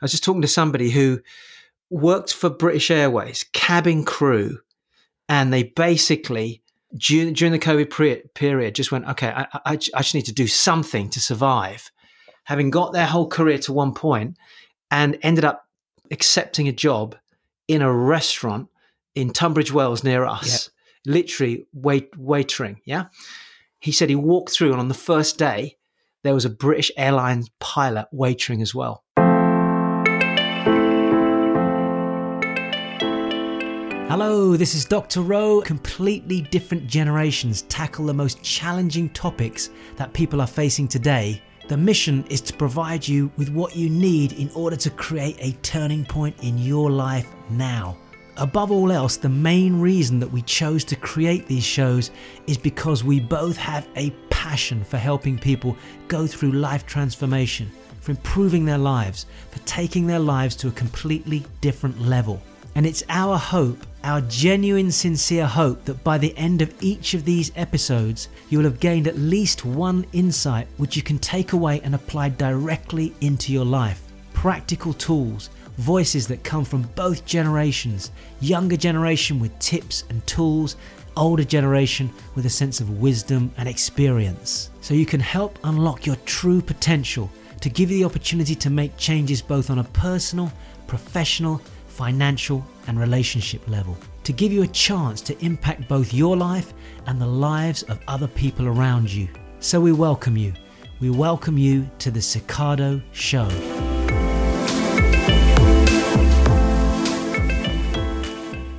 I was just talking to somebody who worked for British Airways, cabin crew, and they basically during, during the COVID period just went, okay, I, I, I just need to do something to survive. Having got their whole career to one point and ended up accepting a job in a restaurant in Tunbridge Wells near us, yep. literally wait waitering. Yeah, he said he walked through, and on the first day, there was a British Airlines pilot waitering as well. Hello, this is Dr. Ro. Completely different generations tackle the most challenging topics that people are facing today. The mission is to provide you with what you need in order to create a turning point in your life now. Above all else, the main reason that we chose to create these shows is because we both have a passion for helping people go through life transformation, for improving their lives, for taking their lives to a completely different level. And it's our hope, our genuine, sincere hope, that by the end of each of these episodes, you will have gained at least one insight which you can take away and apply directly into your life. Practical tools, voices that come from both generations younger generation with tips and tools, older generation with a sense of wisdom and experience. So you can help unlock your true potential to give you the opportunity to make changes both on a personal, professional, financial, and relationship level, to give you a chance to impact both your life and the lives of other people around you. So we welcome you. We welcome you to the Cicado Show.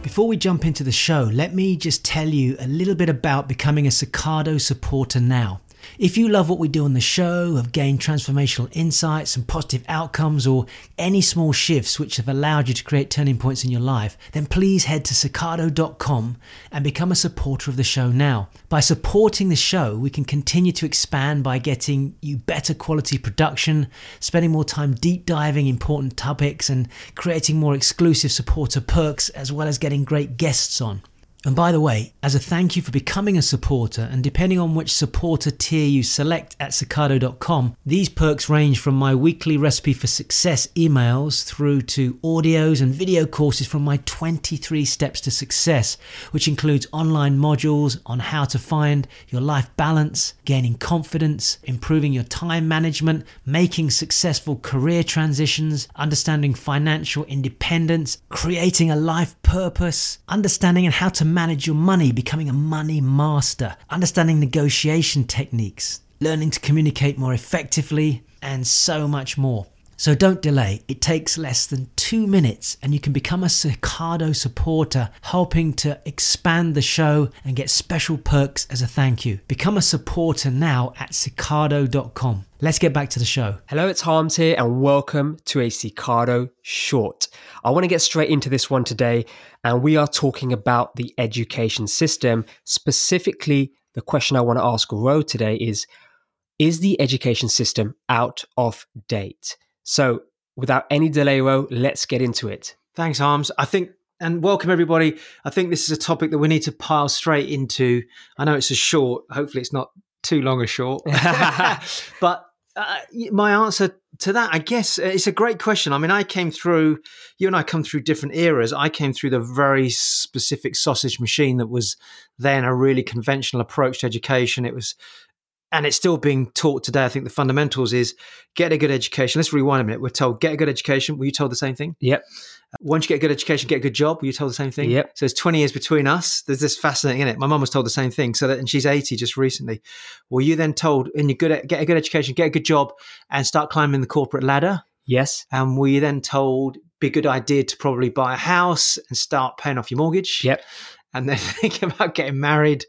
Before we jump into the show, let me just tell you a little bit about becoming a Cicado supporter now. If you love what we do on the show, have gained transformational insights and positive outcomes, or any small shifts which have allowed you to create turning points in your life, then please head to cicado.com and become a supporter of the show now. By supporting the show, we can continue to expand by getting you better quality production, spending more time deep diving important topics, and creating more exclusive supporter perks, as well as getting great guests on. And by the way, as a thank you for becoming a supporter, and depending on which supporter tier you select at Cicado.com, these perks range from my weekly recipe for success emails through to audios and video courses from my 23 steps to success, which includes online modules on how to find your life balance, gaining confidence, improving your time management, making successful career transitions, understanding financial independence, creating a life purpose, understanding and how to manage your money, becoming a money master, understanding negotiation techniques, learning to communicate more effectively, and so much more. So don't delay. It takes less than two minutes and you can become a Cicado supporter, helping to expand the show and get special perks as a thank you. Become a supporter now at cicado.com. Let's get back to the show. Hello, it's Harms here and welcome to a Cicado short. I want to get straight into this one today and we are talking about the education system. Specifically, the question I want to ask Ro today is Is the education system out of date? So, without any delay, Ro, let's get into it. Thanks, Arms. I think, and welcome everybody. I think this is a topic that we need to pile straight into. I know it's a short, hopefully, it's not too long a short. but uh, my answer to that, I guess, uh, it's a great question. I mean, I came through, you and I come through different eras. I came through the very specific sausage machine that was then a really conventional approach to education. It was and it's still being taught today. I think the fundamentals is get a good education. Let's rewind a minute. We're told get a good education. Were you told the same thing? Yep. Uh, once you get a good education, get a good job. Were you told the same thing? Yep. So there's 20 years between us. There's this fascinating in it. My mum was told the same thing. So that, and she's 80 just recently. Were you then told, and you're good at get a good education, get a good job, and start climbing the corporate ladder? Yes. And were you then told be a good idea to probably buy a house and start paying off your mortgage? Yep and then think about getting married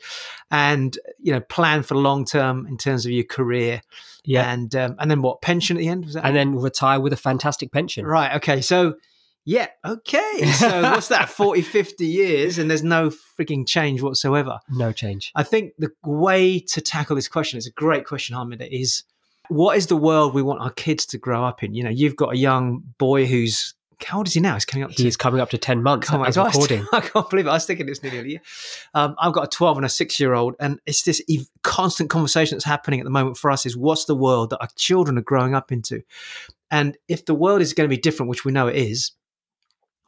and you know plan for the long term in terms of your career. Yeah. And um, and then what pension at the end was that and then retire with a fantastic pension. Right okay so yeah okay so what's that 40 50 years and there's no freaking change whatsoever? No change. I think the way to tackle this question is a great question hamid is what is the world we want our kids to grow up in? You know you've got a young boy who's how old is he now? He's coming up to. He's coming up to 10 months Oh my gosh, recording. I can't believe it. I was thinking it's nearly a year. Um, I've got a 12 and a six year old, and it's this ev- constant conversation that's happening at the moment for us is what's the world that our children are growing up into? And if the world is going to be different, which we know it is,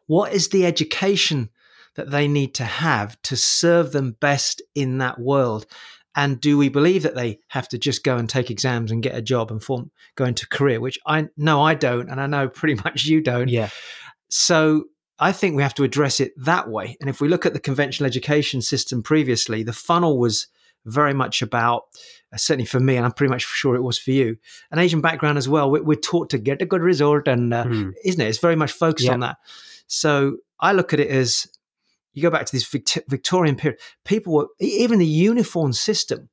what is the education that they need to have to serve them best in that world? And do we believe that they have to just go and take exams and get a job and form go into career? Which I know I don't, and I know pretty much you don't. Yeah. So I think we have to address it that way. And if we look at the conventional education system previously, the funnel was very much about, uh, certainly for me, and I'm pretty much sure it was for you, an Asian background as well. We're, we're taught to get a good result, and uh, Hmm. isn't it? It's very much focused Yeah. on that. So I look at it as you go back to this Vict- Victorian period. People were even the uniform system.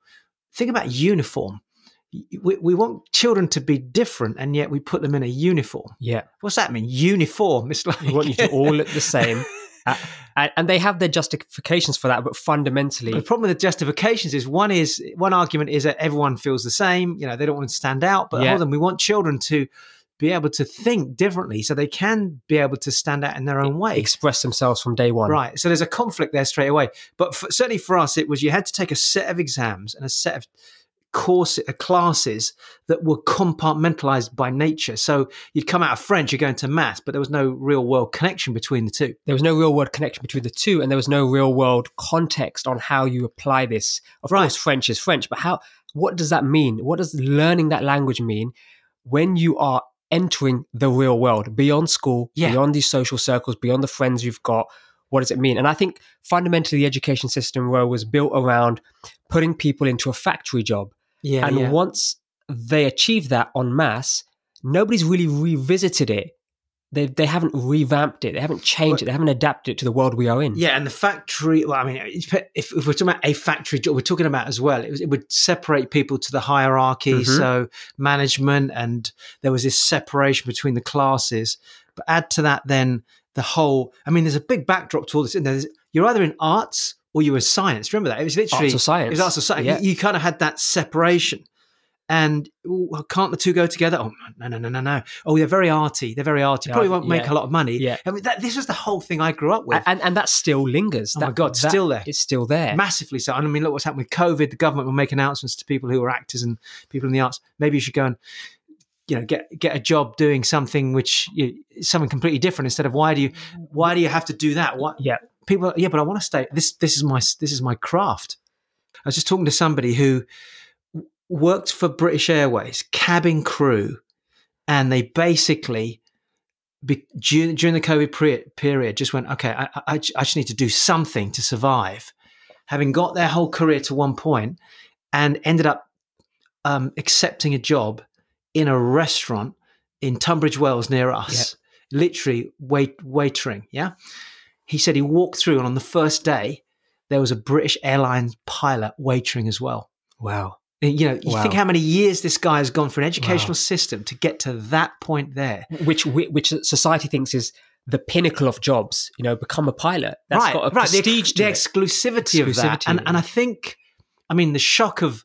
Think about uniform. We, we want children to be different, and yet we put them in a uniform. Yeah. What's that mean? Uniform. It's like We want you to all look the same. Uh, and, and they have their justifications for that, but fundamentally, But the problem with the justifications is one is one argument is that everyone feels the same. You know, they don't want to stand out. But Yeah. hold on, we want children to be able to think differently, so they can be able to stand out in their own way. express themselves from day one. Right. So there's a conflict there straight away. But for, certainly for us, it was you had to take a set of exams and a set of course uh, classes that were compartmentalized by nature. So you'd come out of French, you're going to math, but there was no real world connection between the two. There was no real world connection between the two, and there was no real world context on how you apply this. Of Right. course, French is French, but how? What does that mean? What does learning that language mean when you are entering the real world beyond school, Yeah. beyond these social circles, beyond the friends you've got? What does it mean? And I think fundamentally, the education system Ro, was built around putting people into a factory job. Yeah. and yeah. once they achieve that en masse, nobody's really revisited it. They, they haven't revamped it. They haven't changed it. They haven't adapted it to the world we are in. Yeah, and the factory. Well, I mean, if, if we're talking about a factory job, we're talking about as well. It, was, it would separate people to the hierarchy, Mhm. so management, and there was this separation between the classes. But add to that, then the whole. I mean, there's a big backdrop to all this. And there's, you're either in arts or you were science. Remember that? It was literally Arts or science. It was arts or science. Yeah. You, you kind of had that separation. And ooh, can't the two go together? Oh no, no, no, no, no! Oh, they're very arty. They're very arty. Probably won't make yeah. a lot of money. Yeah. I mean, that, this was the whole thing I grew up with. and, and that still lingers. Oh that, my God, that still there. It's still there. massively so. And I mean, look what's happened with COVID. The government will make announcements to people who are actors and people in the arts. Maybe you should go and you know get get a job doing something which you, something completely different instead of why do you why do you have to do that? What Yeah. people? Yeah, but I want to stay. This this is my this is my craft. I was just talking to somebody who worked for British Airways cabin crew, and they basically. Be, during, during the COVID pre- period, just went okay. I, I, I just need to do something to survive having got their whole career to one point and ended up um, accepting a job in a restaurant in Tunbridge Wells near us, literally wait waitering. Yeah, he said he walked through, and on the first day, there was a British Airlines pilot waitering as well. Wow. And, You know, you Wow. think how many years this guy has gone for an educational Wow. system to get to that point there. Which which society thinks is the pinnacle of jobs. You know, become a pilot. That's right, got a right. The, prestige the to it. exclusivity, of that, and and I think, I mean, the shock of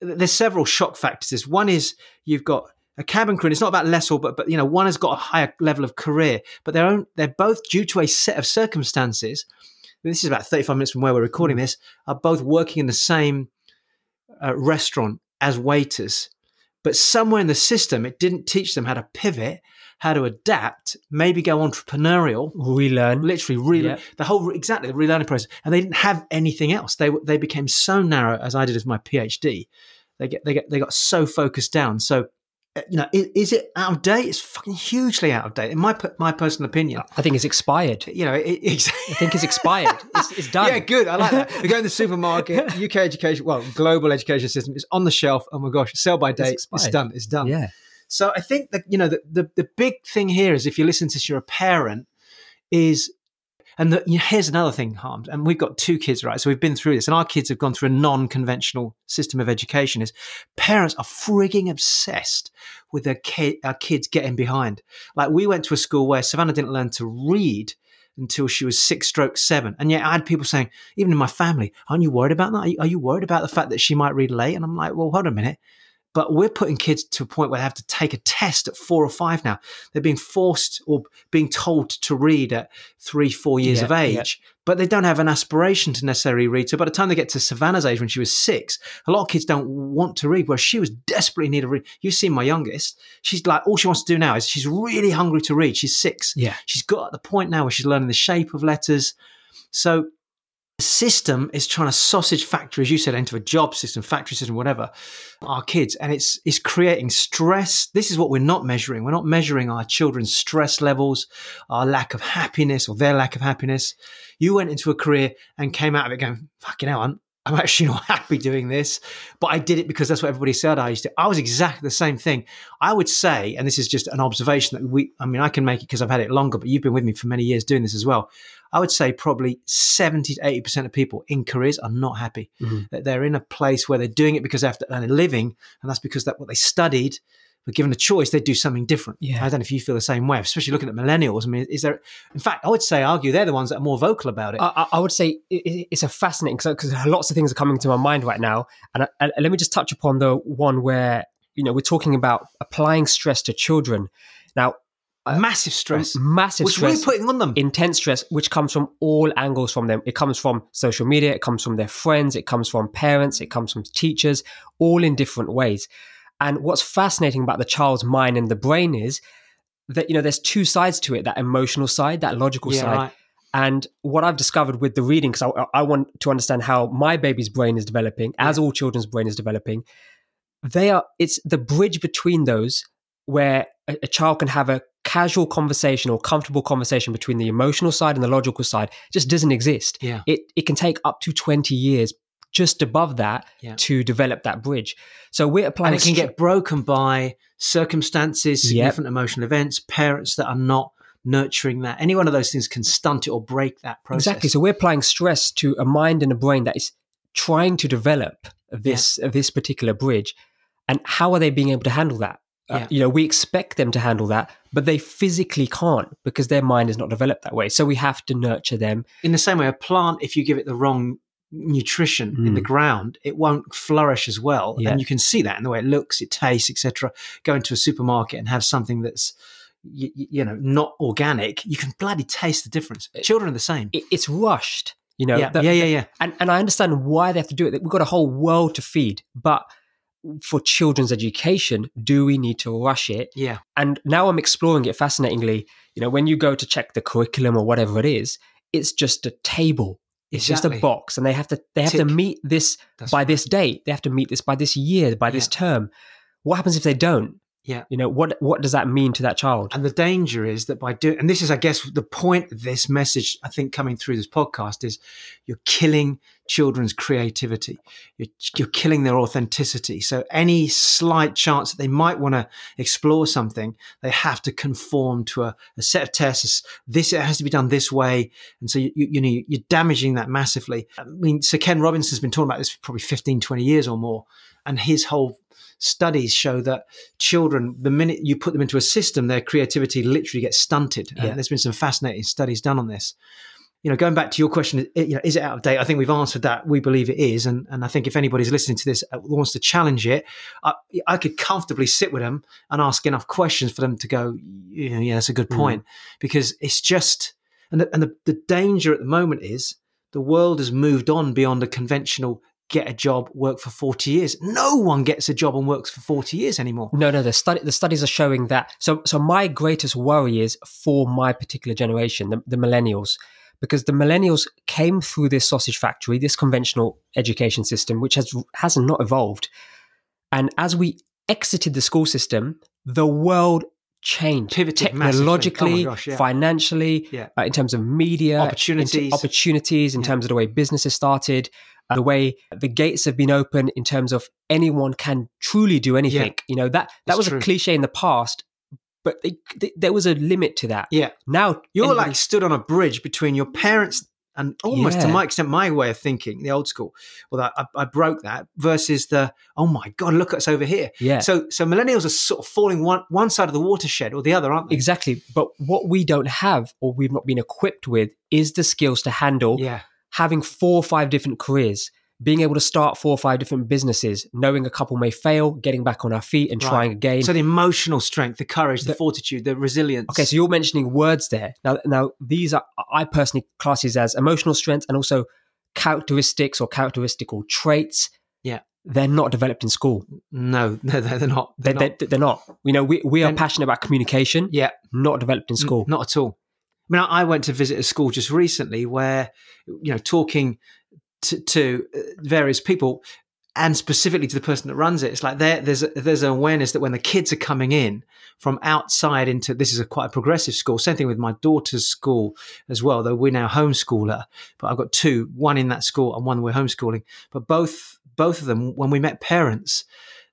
there's several shock factors. One is you've got a cabin crew. And it's not about less or but but you know one has got a higher level of career, but they're own, they're both due to a set of circumstances. This is about 35 minutes from where we're Hmm. recording this. Are both working in the same uh, restaurant as waiters, but somewhere in the system it didn't teach them how to pivot, how to adapt, maybe go entrepreneurial. Relearn. literally really Yeah. the whole exactly the relearning process. And they didn't have anything else. They they became so narrow as i did as my phd they get they get they got so focused down. So Uh, you know is, is it out of date it's fucking hugely out of date in my my personal opinion I think it's expired. you know it, it, I think it's expired. it's, it's done. yeah good i like that we go in the supermarket uk education well global education system is on the shelf oh my gosh sell by date it's, expired. done it's done Yeah. so I think that you know the, the the big thing here is if you listen to this, you're a parent, is and the, you know, here's another thing, Harms, and we've got two kids, right? So we've been through this, and our kids have gone through a non-conventional system of education. Is parents are frigging obsessed with their kid, our kids getting behind. Like we went to a school where Savannah didn't learn to read until she was six stroke seven, and yet I had people saying, even in my family, aren't you worried about that? Are you, are you worried about the fact that she might read late? And I'm like, well, hold a minute But we're putting kids to a point where they have to take a test at four or five now. They're being forced or being told to read at three, four years Yeah, of age, but they don't have an aspiration to necessarily read. So by the time they get to Savannah's age when she was six, a lot of kids don't want to read, whereas she was desperately in need of read. You've seen my youngest. She's like, all she wants to do now is she's really hungry to read. She's six. Yeah. She's got at the point now where she's learning the shape of letters. So the system is trying to sausage factory, as you said, into a job system, factory system, whatever, our kids. And it's it's creating stress. This is what we're not measuring. We're not measuring our children's stress levels, our lack of happiness or their lack of happiness. You went into a career and came out of it going, fucking hell, I'm, I'm actually not happy doing this. But I did it because that's what everybody said I used to. I was exactly the same thing. I would say, and this is just an observation that we, I mean, I can make it because I've had it longer, but you've been with me for many years doing this as well. I would say probably 70 to 80% of people in careers are not happy. Mhm. That they're in a place where they're doing it because they have to earn a living, and that's because that's what they studied. But given a choice, they'd do something different. Yeah. I don't know if you feel the same way, especially looking at millennials. I mean, is there, in fact, I would say, argue they're the ones that are more vocal about it. I, I- would say it- it, it's a fascinating because lots of things are coming to my mind right now, and, I, and let me just touch upon the one where you know we're talking about applying stress to children. Now, Massive stress, massive stress. which stress, we're putting on them. intense stress, which comes from all angles from them. It comes from social media, it comes from their friends, it comes from parents, it comes from teachers, all in different ways. And what's fascinating about the child's mind and the brain is that you know there's two sides to it: that emotional side, that logical yeah, side, right. and what I've discovered with the reading, because I, I want to understand how my baby's brain is developing, as all children's brain is developing, they are. It's the bridge between those where a, a child can have a casual conversation or comfortable conversation between the emotional side and the logical side just doesn't exist. Yeah. It it can take up to twenty years just above that Yeah. to develop that bridge. So we're applying. and it can get broken by circumstances, Yep. emotional events, parents that are not nurturing that. Any one of those things can stunt it or break that process. Exactly. So we're applying stress to a mind and a brain that is trying to develop this this particular bridge. And how are they being able to handle that? Uh, Yeah. you know, we expect them to handle that, but they physically can't because their mind is not developed that way. So we have to nurture them. in the same way, a plant, if you give it the wrong nutrition in Mm. the ground, it won't flourish as well. Yeah. And you can see that in the way it looks, it tastes, etc. Go into a supermarket and have something that's you, you know not organic. You can bloody taste the difference. Children are the same. It, it's rushed. You know, yeah, the- yeah, yeah, yeah. and and I understand why they have to do it. We've got a whole world to feed, but for children's education, do we need to rush it? Yeah. And now I'm exploring it fascinatingly. You know, when you go to check the curriculum or whatever it is, it's just a table. It's just a box, and they have to they have to meet this That's by right. this date. They have to meet this by this year, by this term. What happens if they don't? Yeah. You know, what what does that mean to that child? And the danger is that by doing, and this is, I guess, the point of this message, I think, coming through this podcast is you're killing children's creativity. You're, you're killing their authenticity. So any slight chance that they might want to explore something, they have to conform to a, a set of tests. This, it has to be done this way. And so, you, you, you know, you're damaging that massively. I mean, Sir Ken Robinson's been talking about this for probably 15, 20 years or more. And his whole studies show that children, the minute you put them into a system, their creativity literally gets stunted. Yeah. And there's been some fascinating studies done on this. You know, going back to your question, you know, is it out of date? I think we've answered that. We believe it is, and and I think if anybody's listening to this uh, wants to challenge it, I, I could comfortably sit with them and ask enough questions for them to go, you know, yeah, that's a good Mm. point, because it's just, and the, and the, the danger at the moment is the world has moved on beyond a conventional get a job, work for 40 years. No one gets a job and works for 40 years anymore. No, no. The study, the studies are showing that. So, so my greatest worry is for my particular generation, the, the millennials, because the millennials came through this sausage factory, this conventional education system, which has has not evolved. And as we exited the school system, the world changed Pivoted technologically, Oh gosh, yeah. financially, Yeah. uh, in terms of media, Opportunities. into- opportunities, in Yeah. terms of the way businesses started, uh, the way the gates have been open in terms of anyone can truly do anything. You know that that It's was true. a cliche in the past, but they, they, there was a limit to that. Yeah. Now You're anybody- like stood on a bridge between your parents and almost to my extent, my way of thinking, the old school. Well, I, I broke that versus the, oh my God, look at us over here. yeah, So, so millennials are sort of falling one, one side of the watershed or the other, aren't they? exactly. But what we don't have, or we've not been equipped with, is the skills to handle Yeah. having four or five different careers, being able to start four or five different businesses, knowing a couple may fail, getting back on our feet and Right. trying again. So the emotional strength, the courage, the, The- fortitude, the resilience. Okay, so you're mentioning words there. Now, now these are I personally class these as emotional strength and also characteristics or characteristical traits. Yeah. they're not developed in school. no, no, they're not. They're, They're not. they're, they're not. You know, we we are Then- passionate about communication. yeah, not developed in N- school. Not at all. I mean, I went to visit a school just recently where, you know, talking to, to uh, various people and specifically to the person that runs it, it's like there, there's a, there's an awareness that when the kids are coming in from outside into this is a quite a progressive school. Same thing with my daughter's school as well. Though we're now homeschooler, but I've got two, one in that school and one we're homeschooling. But both both of them, when we met parents,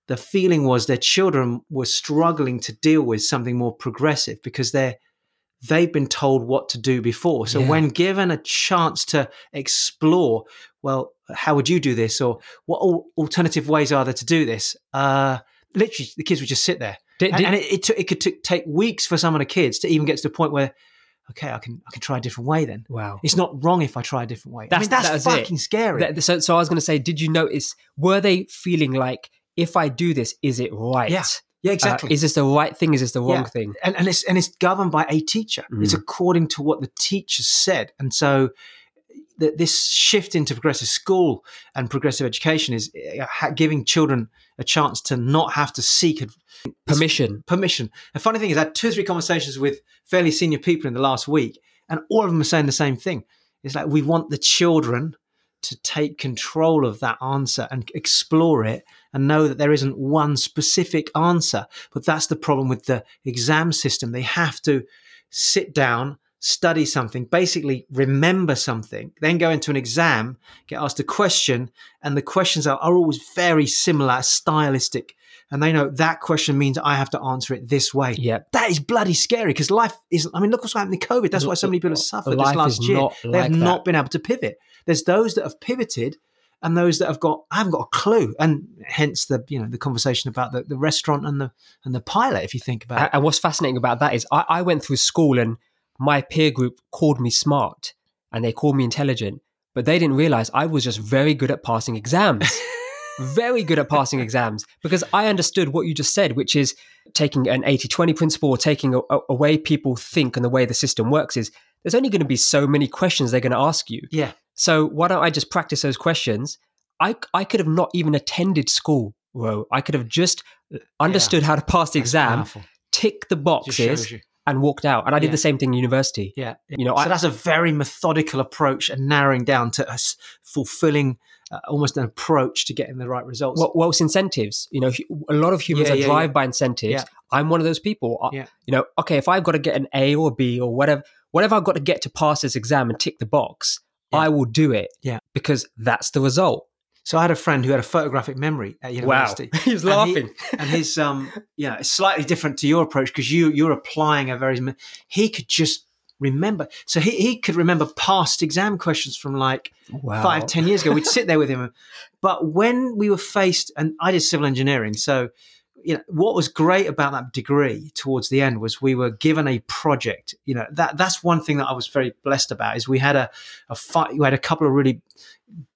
the feeling was their children were struggling to deal with something more progressive because they're they've been told what to do before. So Yeah. when given a chance to explore, well, how would you do this, or what alternative ways are there to do this? Uh, literally, the kids would just sit there, Did- and, did- and it, it, took, it could t- take weeks for some of the kids to even get to the point where, okay, I can I can try a different way. Then wow. it's not wrong if I try a different way. I That's- mean, that's that was it. fucking scary. That- so, so I was going to say, did you notice? Were they feeling like, if I do this, is it right? Yeah, yeah, Uh, exactly. is this the right thing? Is this the wrong Yeah. thing? and, and it's and it's governed by a teacher. It's Mm. according to what the teacher said, and so th- this shift into progressive school and progressive education is uh, giving children a chance to not have to seek Permission. permission. The funny thing is, I had two or three conversations with fairly senior people in the last week, and all of them are saying the same thing. It's like we want the children to take control of that answer and explore it and know that there isn't one specific answer. But that's the problem with the exam system. They have to sit down, study something, basically remember something, then go into an exam, get asked a question, and the questions are, are always very similar, stylistic. And they know that question means I have to answer it this way. Yeah. That is bloody scary because life is. I mean, look what's happened in COVID. That's why so many people have suffered Life this last is year. not they like have that. not been able to pivot. There's those that have pivoted, and those that have got. I haven't got a clue, and hence the you know the conversation about the, the restaurant and the and the pilot. If you think about it, and what's fascinating about that is I, I went through school and my peer group called me smart and they called me intelligent, but they didn't realize I was just very good at passing exams. very good at passing exams because I understood what you just said, which is taking an 80 20 principle or taking a, a, a way people think and the way the system works is there's only going to be so many questions they're going to ask you. yeah, So why don't I just practice those questions? I, I could have not even attended school, Ro. I could have just understood how to pass the that's exam, powerful. tick the boxes, and walked out. And I did Yeah. the same thing in university. Yeah, You know, so I, that's a very methodical approach and narrowing down to us fulfilling uh, almost an approach to getting the right results. well, well, it's incentives. You know, a lot of humans Yeah, are yeah, drive yeah. by incentives. Yeah. I'm one of those people. I- Yeah. You know, okay, if I've got to get an A or a B or whatever, whatever I've got to get to pass this exam and tick the box, Yeah. I will do it. Yeah. Because that's the result. so I had a friend who had a photographic memory at university. Wow. He's And he- laughing. and his um know it's slightly different to your approach because you you're applying a very he could just remember so he, he could remember past exam questions from like wow. five ten years ago we'd sit there with him but when we were faced and i did civil engineering so you know what was great about that degree towards the end was we were given a project. You know that that's one thing that i was very blessed about is we had a a fight we had a couple of really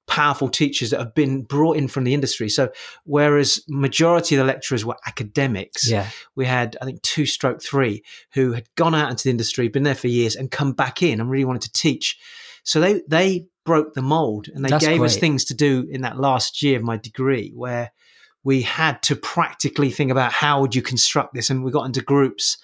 powerful teachers that have been brought in from the industry. So whereas majority of the lecturers were academics Yeah. we had i think two stroke three who had gone out into the industry been there for years and come back in and really wanted to teach. So they they broke the mold and they That's gave us things to do in that last year of my degree where we had to practically think about how would you construct this and we got into groups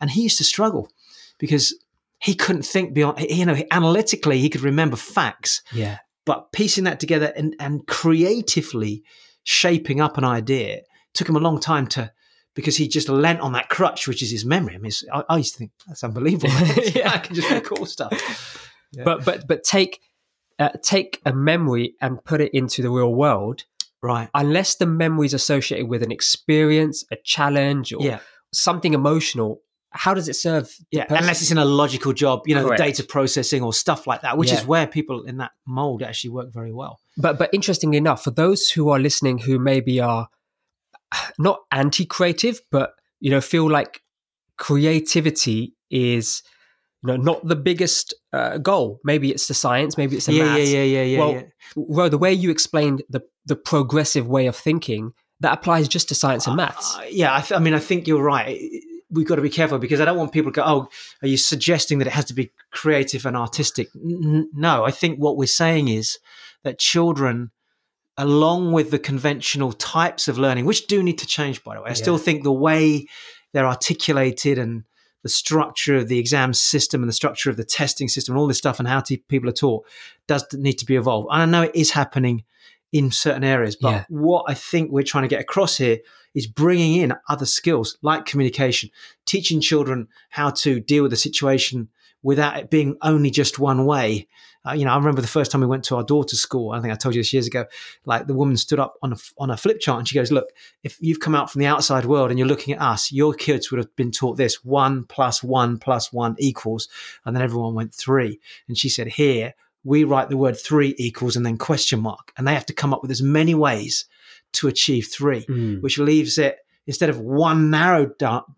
and he used to struggle because he couldn't think beyond you know analytically he could remember facts Yeah. but piecing that together and, and creatively shaping up an idea took him a long time to because he just lent on that crutch which is his memory i mean it's- I, I used to think that's unbelievable Yeah. i can just recall stuff Yeah. But but but take uh, take a memory and put it into the real world. Right Unless the memory is associated with an experience, a challenge, or yeah something emotional, how does it serve? yeah unless it's in a logical job you know data processing or stuff like that which Yeah. is where people in that mold actually work very well But but interestingly enough, for those who are listening who maybe are not anti-creative, but you know feel like creativity is you know, not the biggest uh, goal. Maybe it's the science, maybe it's the yeah, maths. yeah, yeah, yeah, yeah. well, yeah. Ro, the way you explained the the progressive way of thinking that applies just to science and maths. Uh, yeah, I, th- I mean, I think you're right. We've got to be careful because I don't want people to go, oh, are you suggesting that it has to be creative and artistic? N- no, I think what we're saying is that children, along with the conventional types of learning, which do need to change, by the way, I still think the way they're articulated and the structure of the exam system and the structure of the testing system and all this stuff and how te- people are taught does need to be evolved. And I know it is happening in certain areas, but Yeah. what I think we're trying to get across here is bringing in other skills like communication, teaching children how to deal with a situation without it being only just one way. Uh, you know, I remember the first time we went to our daughter's school. I think I told you this years ago. Like the woman stood up on a on a flip chart and she goes, "Look, if you've come out from the outside world and you're looking at us, your kids would have been taught this: one plus one plus one equals." And then everyone went three. And she said, "Here we write the word three equals and then question mark, and they have to come up with as many ways to achieve three, Mm. which leaves it." Instead of one narrow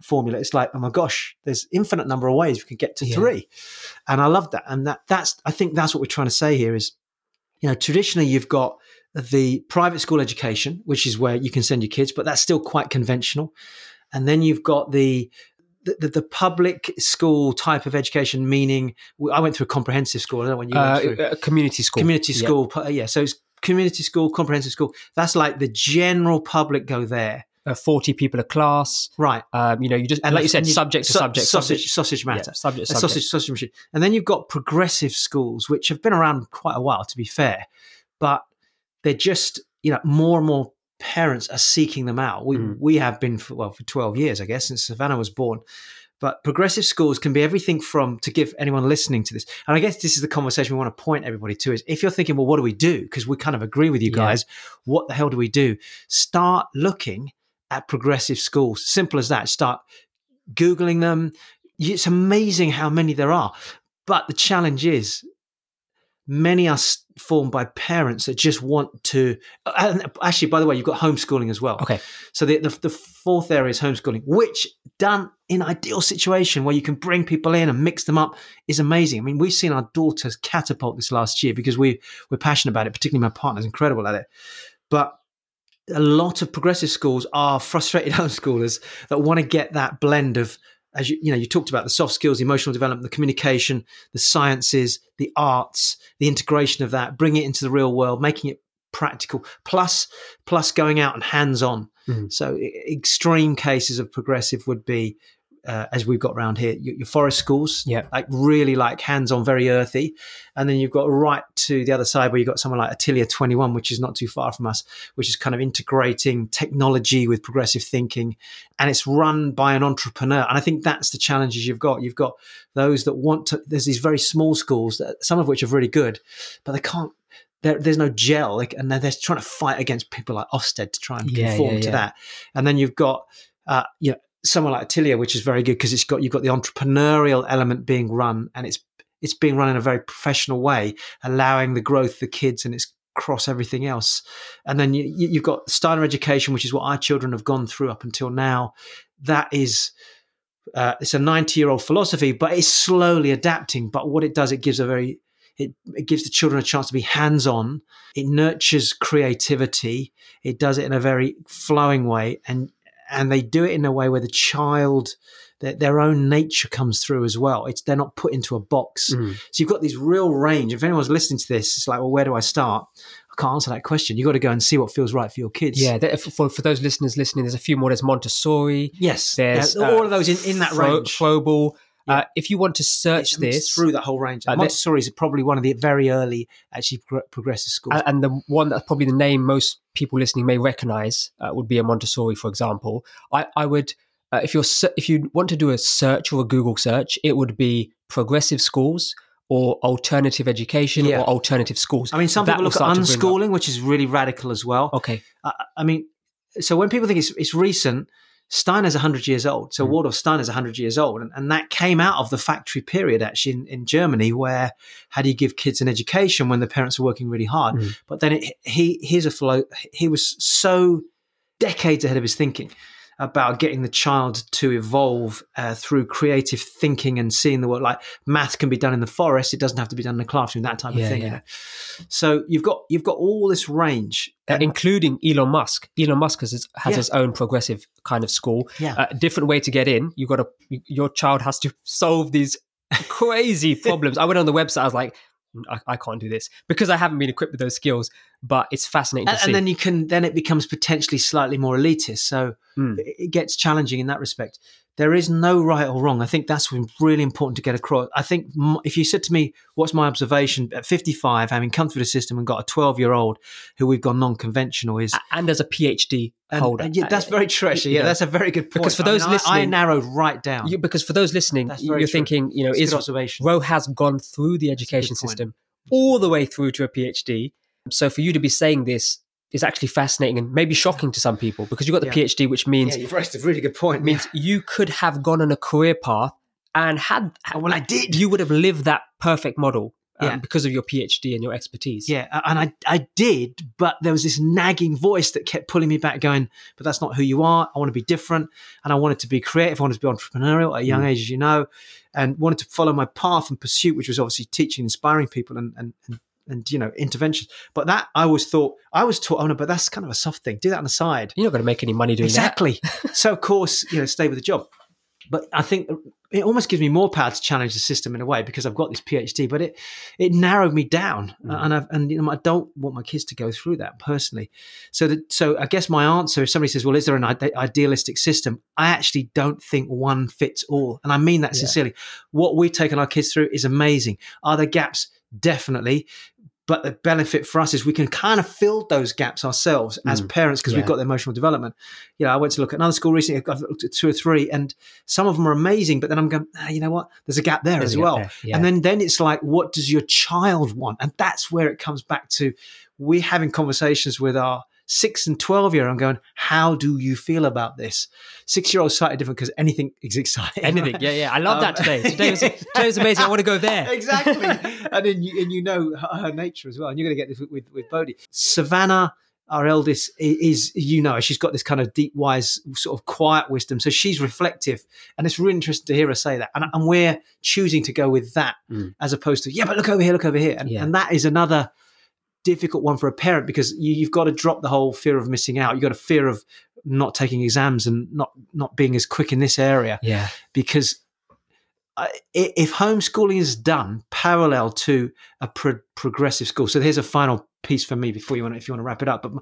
formula, it's like, oh my gosh, there's infinite number of ways we could get to Yeah. three, and I love that. And that that's I think that's what we're trying to say here is, you know, traditionally you've got the private school education, which is where you can send your kids, but that's still quite conventional. And then you've got the the, the, the public school type of education, meaning I went through a comprehensive school. I don't know when you Uh, went through uh, community school. community Yeah. school. pu- Yeah, so it's community school, comprehensive school. That's like the general public go there, Uh, Forty people a class. right? Um, you know, you just and like you said, and subject to sa- subject, sausage, subject, sausage yeah, matter. subject, subject. sausage sausage machine. And then you've got progressive schools, which have been around quite a while, to be fair, but they're just you know more and more parents are seeking them out. We Mm. we have been for well for twelve years, I guess, since Savannah was born. But progressive schools can be everything from to give anyone listening to this, and I guess this is the conversation we want to point everybody to is if you're thinking, well, what do we do? Because we kind of agree with you Yeah. guys. What the hell do we do? Start looking at progressive schools. Simple as that. Start googling them. It's amazing how many there are. But the challenge is, many are formed by parents that just want to. Uh, and uh, actually, by the way, you've got homeschooling as well. Okay. So the, the, the fourth area is homeschooling, which done in ideal situation where you can bring people in and mix them up is amazing. I mean, we've seen our daughters catapult this last year because we we're passionate about it. Particularly my partner's incredible at it. But a lot of progressive schools are frustrated homeschoolers that want to get that blend of as you you know you talked about the soft skills the emotional development the communication the sciences the arts the integration of that bring it into the real world making it practical plus plus going out and hands on Mhm. so extreme cases of progressive would be uh, as we've got around here your, your forest schools Yeah. like really like hands on very earthy. And then you've got right to the other side where you've got someone like Atelier 21 which is not too far from us which is kind of integrating technology with progressive thinking. And it's run by an entrepreneur. And i think that's the challenges you've got. You've got those that want to there's these very small schools that some of which are really good but they can't there, there's no gel. Like, and they're, they're trying to fight against people like Ofsted to try and Yeah, conform yeah, to that. And then you've got uh, you know someone like Atelier which is very good because it's got you've got the entrepreneurial element being run and it's it's being run in a very professional way allowing the growth of the kids and it's cross everything else. And then you, you've got Steiner education, which is what our children have gone through up until now. That is, uh, it's a 90 year old philosophy, but it's slowly adapting. But what it does, it gives a very, it, it gives the children a chance to be hands on. It nurtures creativity. It does it in a very flowing way. And, and they do it in a way where the child, their, their own nature comes through as well. It's, they're not put into a box. Mm. So you've got this real range. If anyone's listening to this, it's like, well, where do I start? I can't answer that question. You've got to go and see what feels right for your kids. Yeah, for, for those listeners listening, there's a few more. There's Montessori. Yes. There's all uh, of those in, in that Fro- range. Yeah. Uh, if you want to search it's this, through that whole range. Uh, Montessori is probably one of the very early, actually pro- progressive schools. and the one that probably the name most people listening may recognize uh, would be a Montessori, for example. I, I would, uh, if you're if you want to do a search or a Google search, it would be progressive schools or alternative education Yeah. or alternative schools. I mean, some That people look at start to bring up- unschooling, which is really radical as well. Okay, I, I mean, so when people think it's, it's recent, Steiner's 100 years old. So Mm. Waldorf Steiner's 100 years old. And, and that came out of the factory period, actually, in, in Germany, where how do you give kids an education when the parents are working really hard? Mm. But then it, he, here's a flow. He was so decades ahead of his thinking. About getting the child to evolve uh, through creative thinking and seeing the world. Like math can be done in the forest; it doesn't have to be done in the classroom. That type Yeah, of thing. you yeah. know? So you've got you've got all this range. Uh, including Elon Musk. Elon Musk has, his- has Yeah. his own progressive kind of school. Yeah. A different way to get in. You got to your child has to solve these crazy problems. I went on the website. I was like, I, I can't do this because I haven't been equipped with those skills. But it's fascinating and, to see. and then you can then it becomes potentially slightly more elitist so Mm. it it gets challenging in that respect there is no right or wrong. I think that's really important to get across. I think if you said to me what's my observation? at 55 having come through the system and got a 12 year old who we've gone non-conventional is and as a PhD and, holder, and yeah, that's Uh, very true actually yeah know, that's a very good point. because for I mean, those I- I, narrowed right down. You, because for those listening, you're true. thinking, you know, It's is observation. Ro has gone through the education system all the way through to a PhD. So for you to be saying this is actually fascinating and maybe shocking to some people because you've got the Yeah. PhD, which means yeah you've raised a really good point means you could have gone on a career path and had Oh, well i did you would have lived that perfect model um, Yeah. because of your PhD and your expertise. Yeah, and I I did, but there was this nagging voice that kept pulling me back, going, "But that's not who you are. I want to be different, and I wanted to be creative. I wanted to be entrepreneurial at a young Mm. age, as you know, and wanted to follow my path and pursuit, which was obviously teaching, inspiring people, and and and, and you know interventions. But that I always thought I was taught, oh no, but that's kind of a soft thing. Do that on the side. You're not going to make any money doing that. Exactly. so of course, you know, stay with the job. But I think it almost gives me more power to challenge the system in a way because I've got this PhD. But it it narrowed me down, Mm. and I've, and you know, I don't want my kids to go through that personally. So that so I guess my answer, if somebody says, "Well, is there an idealistic system?" I actually don't think one fits all, and I mean that Yeah. sincerely. What we've taken our kids through is amazing. Are there gaps? Definitely. But the benefit for us is we can kind of fill those gaps ourselves as Mm. parents because Yeah. we've got the emotional development. You know, I went to look at another school recently. I've looked at two or three, and some of them are amazing. But then I'm going, ah, you know what? There's a gap there There's as well. there, yeah. And then then it's like, what does your child want? And that's where it comes back to. We're having conversations with our six and twelve year. I'm going, how do you feel about this? Six year old slightly different because anything is exciting. Anything. right? Yeah, yeah. I love that Um, today. Today was, today was amazing. I want to go there. exactly. and then you, and you know her, her nature as well. And you're going to get this with, with, with Bodhi. Savannah, our eldest, is, you know, she's got this kind of deep, wise, sort of quiet wisdom. So she's reflective. And it's really interesting to hear her say that. And, and we're choosing to go with that Mm. as opposed to, yeah, but look over here, look over here. And, Yeah. and that is another difficult one for a parent because you, you've got to drop the whole fear of missing out. You've got a fear of not taking exams and not not being as quick in this area Yeah. because I- i- if homeschooling is done parallel to a pro- progressive school, so here's a final piece for me before you want to, if you want to wrap it up. But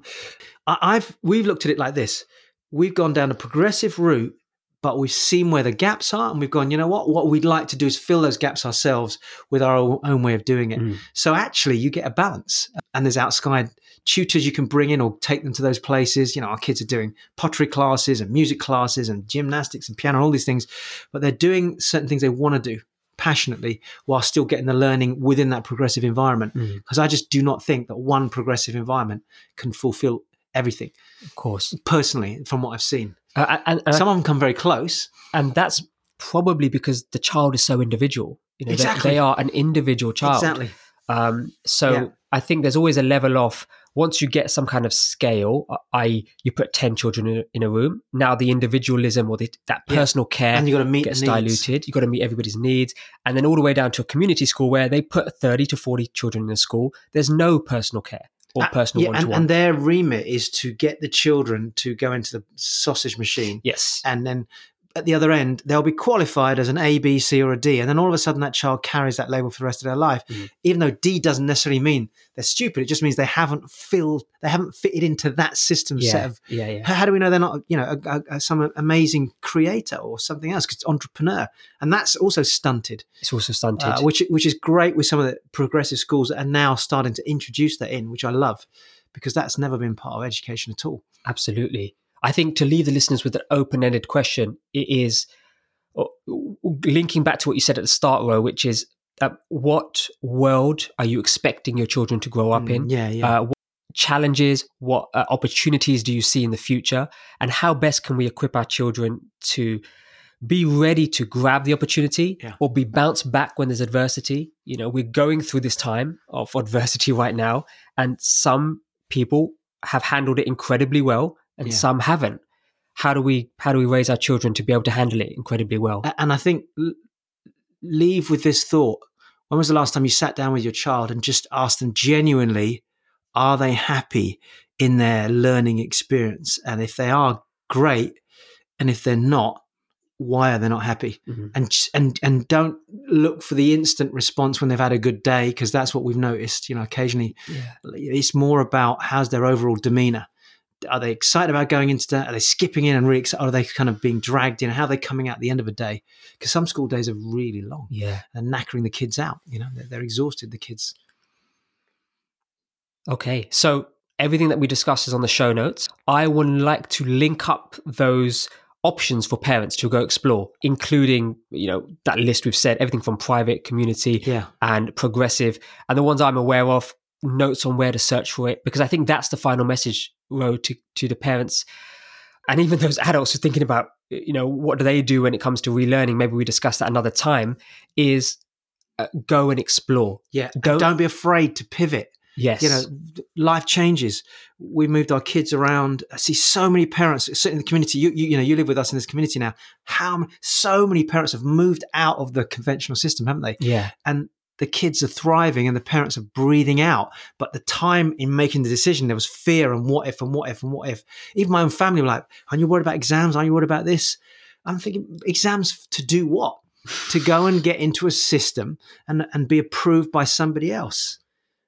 I- I've we've looked at it like this: we've gone down a progressive route, but we've seen where the gaps are, and we've gone, you know what? What we'd like to do is fill those gaps ourselves with our own way of doing it. Mm. So actually, you get a balance, and there's outside tutors you can bring in or take them to those places. You know, our kids are doing pottery classes and music classes and gymnastics and piano, all these things, but they're doing certain things they want to do passionately while still getting the learning within that progressive environment. Mm. Because I just do not think that one progressive environment can fulfill everything. Of course. Personally, from what I've seen, Uh, and, and, some of them come very close. and that's probably because the child is so individual. You know, they- Exactly. they, are an individual child. Exactly. Um, so Yeah. I think there's always a level of once you get some kind of scale, uh, i.e., you put ten children in a, in a room. Now the individualism or the, that Yeah. personal care And you've got to meet gets diluted. You've got to meet everybody's needs, and then all the way down to a community school where they put thirty to forty children in a school. There's no personal care or Uh, personal yeah, one-to-one. and their remit is to get the children to go into the sausage machine Yes, and then at the other end they'll be qualified as an A, B, C, or a D, and then all of a sudden that child carries that label for the rest of their life. Mm. Even though D doesn't necessarily mean they're stupid, it just means they haven't filled, they haven't fitted into that system set of. yeah, yeah. How do we know they're not, you know, a, a, a- some amazing creator or something else? Because entrepreneur, and that's also stunted, It's also stunted. uh, which which is great with some of the progressive schools that are now starting to introduce that in, which I love, because that's never been part of education at all. Absolutely. I think to leave the listeners with an open ended question, it is uh, linking back to what you said at the start, Ro, which is uh, what world are you expecting your children to grow up in? Mm, yeah, yeah. Uh, what challenges, what uh, opportunities do you see in the future? And how best can we equip our children to be ready to grab the opportunity Yeah. or be bounced back when there's adversity? You know, we're going through this time of adversity right now, and some people have handled it incredibly well and Yeah. some haven't. how do we how do we raise our children to be able to handle it incredibly well? And I think leave with this thought. When was the last time you sat down with your child and just asked them genuinely, are they happy in their learning experience? And if they are, great. And if they're not, why are they not happy? Mm-hmm. And and and don't look for the instant response when they've had a good day because that's what we've noticed. You know, occasionally, yeah. it's more about how's their overall demeanor. Are they excited about going into that? Are they skipping in and really excited? Are they kind of being dragged in? How are they coming out at the end of a day? Because some school days are really long. Yeah. And knackering the kids out. You know, they're, they're exhausted, the kids. Okay. So everything that we discuss is on the show notes. I would like to link up those options for parents to go explore, including, you know, that list we've said, everything from private, community, yeah. and progressive. And the ones I'm aware of, notes on where to search for it, because I think that's the final message, road to, to the parents. And even those adults who are thinking about, you know, what do they do when it comes to relearning? Maybe we discuss that another time. Is uh, go and explore. Yeah, don't, don't be afraid to pivot. Yes. You know, life changes. We moved our kids around. I see so many parents sitting in the community. You, you, you know, you live with us in this community now. How so many parents have moved out of the conventional system, haven't they? Yeah. And the kids are thriving and the parents are breathing out. But the time in making the decision, there was fear and what if and what if and what if. Even my own family were like, "Are you worried about exams? Are you worried about this?" I'm thinking, exams to do what? to go and get into a system and and be approved by somebody else.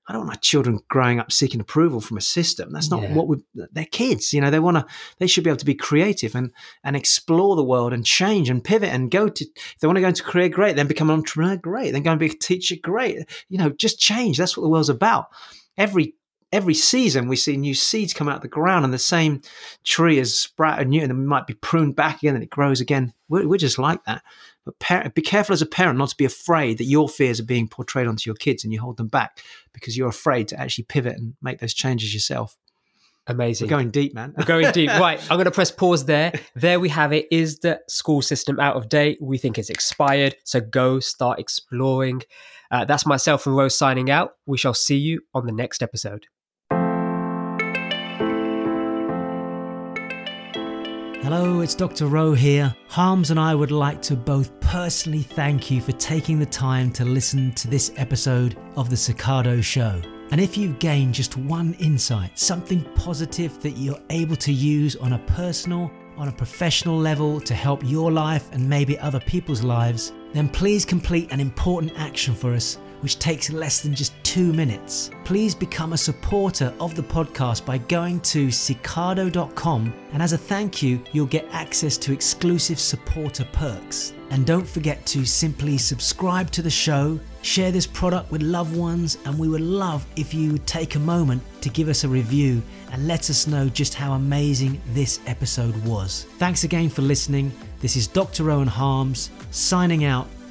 I don't want my children growing up seeking approval from a system. That's not yeah. what we they're kids, you know, they want to they should be able to be creative and and explore the world and change and pivot and go to if they want to go into career great, then become an entrepreneur great, then go and be a teacher great. You know, just change. That's what the world's about. Every every season we see new seeds come out of the ground and the same tree is sprouted new and it might be pruned back again and it grows again. We're, we're just like that. But par- be careful as a parent not to be afraid that your fears are being portrayed onto your kids and you hold them back because you're afraid to actually pivot and make those changes yourself. Amazing. We're going deep, man. We're going deep. Right. I'm going to press pause there. There we have it. Is the school system out of date? We think it's expired. So go start exploring. Uh, that's myself and Rose signing out. We shall see you on the next episode. Hello, it's Dr. Ro here. Harms and I would like to both personally thank you for taking the time to listen to this episode of The Cicado Show. And if you've gained just one insight, something positive that you're able to use on a personal, on a professional level to help your life and maybe other people's lives, then please complete an important action for us which takes less than just two minutes. Please become a supporter of the podcast by going to cicado.com, and as a thank you, you'll get access to exclusive supporter perks. And don't forget to simply subscribe to the show, share this product with loved ones, and we would love if you would take a moment to give us a review and let us know just how amazing this episode was. Thanks again for listening. This is Dr. Rowan Harms signing out